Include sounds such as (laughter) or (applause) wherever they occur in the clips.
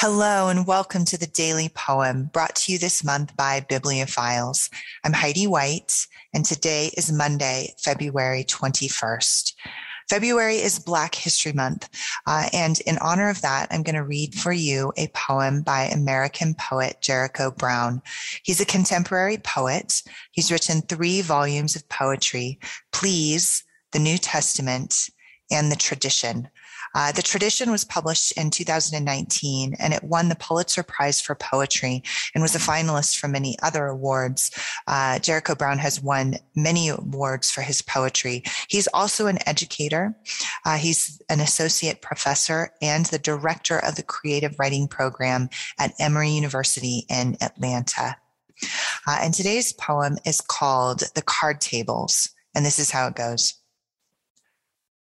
Hello and welcome to the Daily Poem brought to you this month by BiblioFiles. I'm Heidi White and today is Monday, February 21st. February is Black History Month. Uh, and in honor of that, I'm going to read for you a poem by American poet Jericho Brown. He's a contemporary poet. He's written three volumes of poetry, Please, the New Testament, and the Tradition. Uh, the tradition was published in 2019 and it won the Pulitzer Prize for Poetry and was a finalist for many other awards. Uh, Jericho Brown has won many awards for his poetry. He's also an educator. Uh, he's an associate professor and the director of the creative writing program at Emory University in Atlanta. Uh, and today's poem is called The Card Tables. And this is how it goes.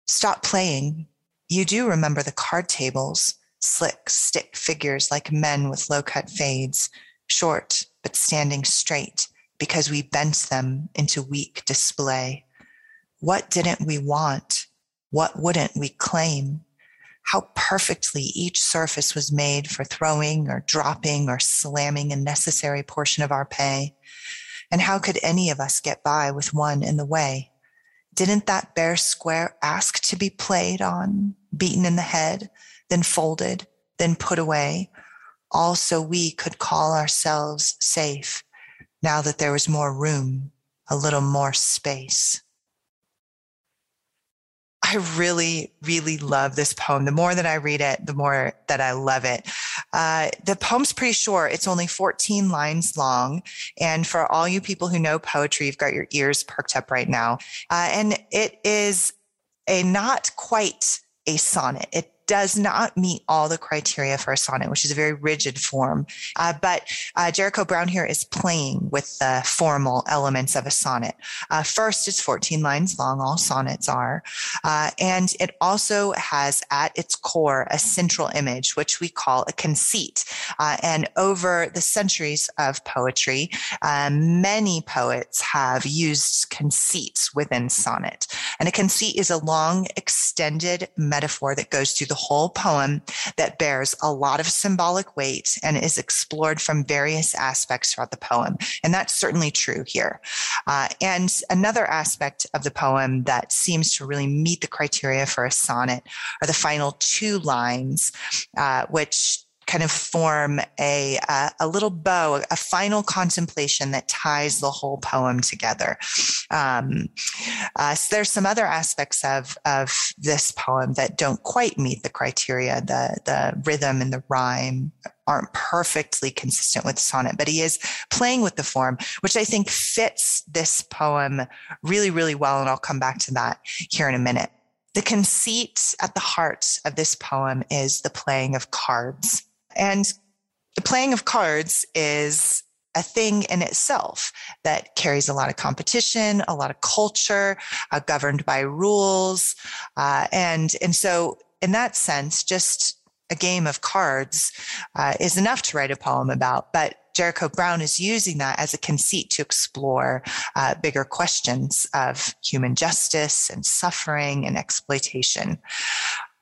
Stop playing you do remember the card tables, slick stick figures like men with low cut fades, short but standing straight because we bent them into weak display. What didn't we want? What wouldn't we claim? How perfectly each surface was made for throwing or dropping or slamming a necessary portion of our pay. And how could any of us get by with one in the way? Didn't that bare square ask to be played on, beaten in the head, then folded, then put away, all so we could call ourselves safe now that there was more room, a little more space? I really, really love this poem. The more that I read it, the more that I love it. Uh, the poem's pretty short. It's only 14 lines long. And for all you people who know poetry, you've got your ears perked up right now. Uh, and it is a not quite a sonnet. It does not meet all the criteria for a sonnet, which is a very rigid form. Uh, but uh, Jericho Brown here is playing with the formal elements of a sonnet. Uh, first, it's 14 lines long, all sonnets are. Uh, and it also has at its core a central image, which we call a conceit. Uh, and over the centuries of poetry, um, many poets have used conceits within sonnet. And a conceit is a long, extended metaphor that goes through the whole poem that bears a lot of symbolic weight and is explored from various aspects throughout the poem. And that's certainly true here. Uh, and another aspect of the poem that seems to really meet the criteria for a sonnet are the final two lines, uh, which kind of form a, uh, a little bow, a final contemplation that ties the whole poem together. Um, uh, so there's some other aspects of, of this poem that don't quite meet the criteria. The, the rhythm and the rhyme aren't perfectly consistent with sonnet, but he is playing with the form, which I think fits this poem really, really well. And I'll come back to that here in a minute. The conceit at the heart of this poem is the playing of cards. And the playing of cards is a thing in itself that carries a lot of competition, a lot of culture, uh, governed by rules. Uh, and, and so in that sense, just a game of cards uh, is enough to write a poem about. But Jericho Brown is using that as a conceit to explore uh, bigger questions of human justice and suffering and exploitation.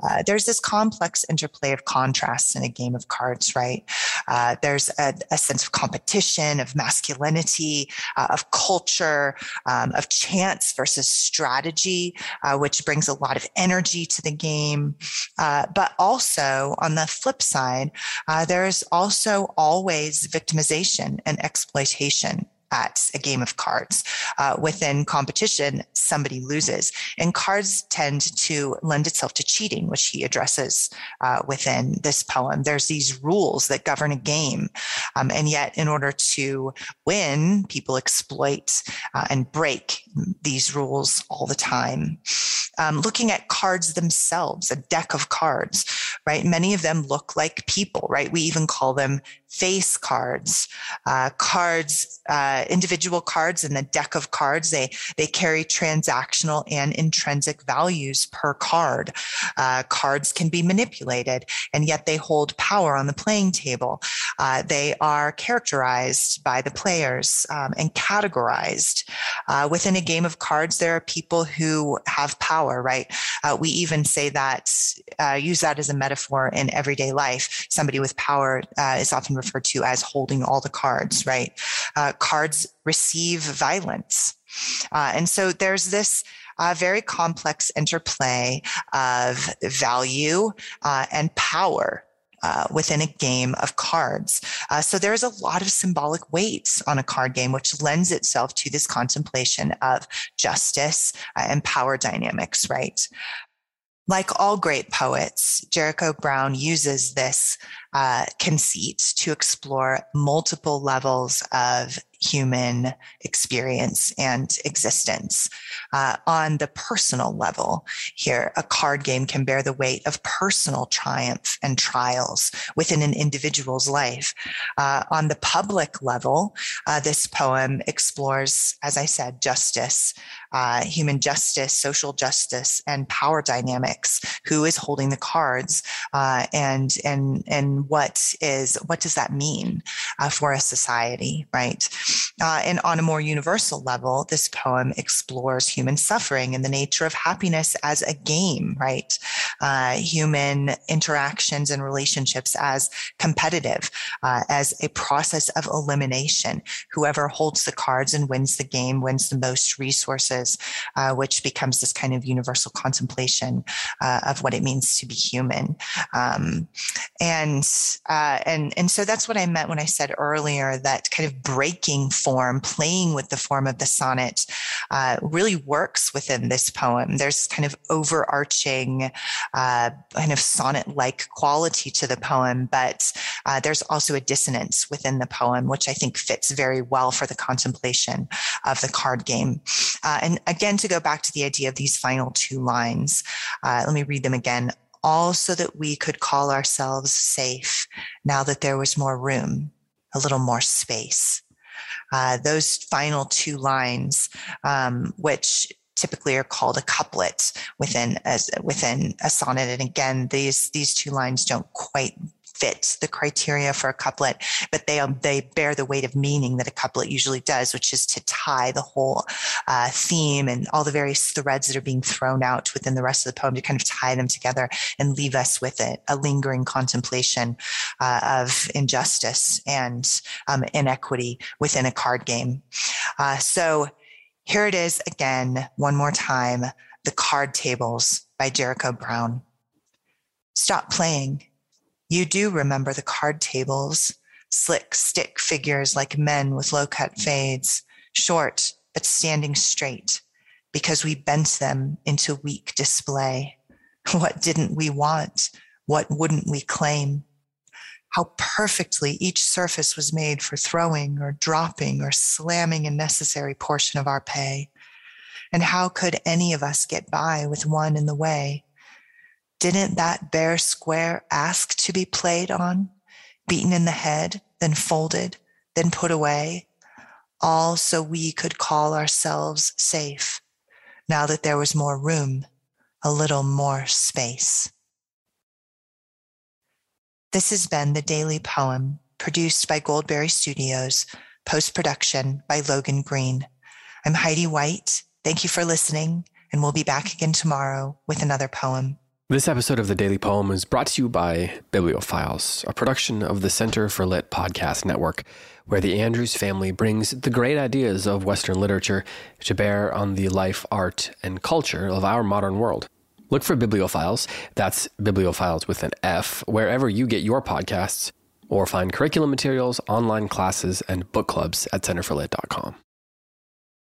Uh, there's this complex interplay of contrasts in a game of cards, right? Uh, there's a, a, sense of competition, of masculinity, uh, of culture, um, of chance versus strategy, uh, which brings a lot of energy to the game. Uh, but also on the flip side, uh, there's also always victimization and exploitation at a game of cards. Uh, within competition, somebody loses. And cards tend to lend itself to cheating, which he addresses uh, within this poem. There's these rules that govern a game. Um, and yet, in order to win, people exploit uh, and break these rules all the time. Um, looking at cards themselves, a deck of cards, right? Many of them look like people, right? We even call them face cards, uh, cards, uh, individual cards in the deck of cards. They they carry transactional and intrinsic values per card. Uh, cards can be manipulated, and yet they hold power on the playing table. Uh, they are characterized by the players um, and categorized. Uh, within a game of cards, there are people who have power. Right? Uh, we even say that use that as a metaphor in everyday life. Somebody with power is often referred to as holding all the cards, right? Uh, cards receive violence. Uh, and so there's this uh, very complex interplay of value uh, and power uh, within a game of cards. Uh, so there's a lot of symbolic weights on a card game, which lends itself to this contemplation of justice uh, and power dynamics, right? Like all great poets, Jericho Brown uses this uh, conceit to explore multiple levels of human experience and existence. Uh, on the personal level, here, a card game can bear the weight of personal triumph and trials within an individual's life. Uh, on the public level, uh, this poem explores, as I said, justice, uh, human justice, social justice, and power dynamics. Who is holding the cards, uh, and and and what is what does that mean uh, for a society, right? Uh, and on a more universal level, this poem explores human suffering and the nature of happiness as a game, right? Uh, human interactions and relationships as competitive, uh, as a process of elimination. Whoever holds the cards and wins the game wins the most resources, uh, which becomes this kind of universal contemplation uh, of what it means to be human. Um, and uh, and and so that's what I meant when I said earlier that kind of breaking form, playing with the form of the sonnet, uh, really works within this poem. There's kind of overarching, uh, kind of sonnet like quality to the poem, but uh, there's also a dissonance within the poem, which I think fits very well for the contemplation of the card game. Uh, and again, to go back to the idea of these final two lines, uh, let me read them again all so that we could call ourselves safe now that there was more room, a little more space. Uh, those final two lines, um, which typically are called a couplet within as within a sonnet. And again, these these two lines don't quite fit the criteria for a couplet, but they um, they bear the weight of meaning that a couplet usually does, which is to tie the whole uh, theme and all the various threads that are being thrown out within the rest of the poem to kind of tie them together and leave us with it, a lingering contemplation uh, of injustice and um, inequity within a card game. Uh, so here it is again, one more time, the card tables by Jericho Brown. Stop playing you do remember the card tables, slick stick figures like men with low cut mm. fades, short but standing straight because we bent them into weak display. (laughs) What didn't we want? What wouldn't we claim? How perfectly each surface was made for throwing or dropping or slamming a necessary portion of our pay. And how could any of us get by with one in the way? Didn't that bare square ask to be played on, beaten in the head, then folded, then put away, all so we could call ourselves safe, now that there was more room, a little more space. This has been the Daily Poem, produced by Goldberry Studios, post production by Logan Green. I'm Heidi White. Thank you for listening, and we'll be back again tomorrow with another poem. This episode of the Daily Poem is brought to you by BiblioFiles, a production of the Center for Lit Podcast Network, where the Andrews family brings the great ideas of Western literature to bear on the life, art, and culture of our modern world. Look for BiblioFiles, that's BiblioFiles with an F, wherever you get your podcasts, or find curriculum materials, online classes, and book clubs at centerforlit.com.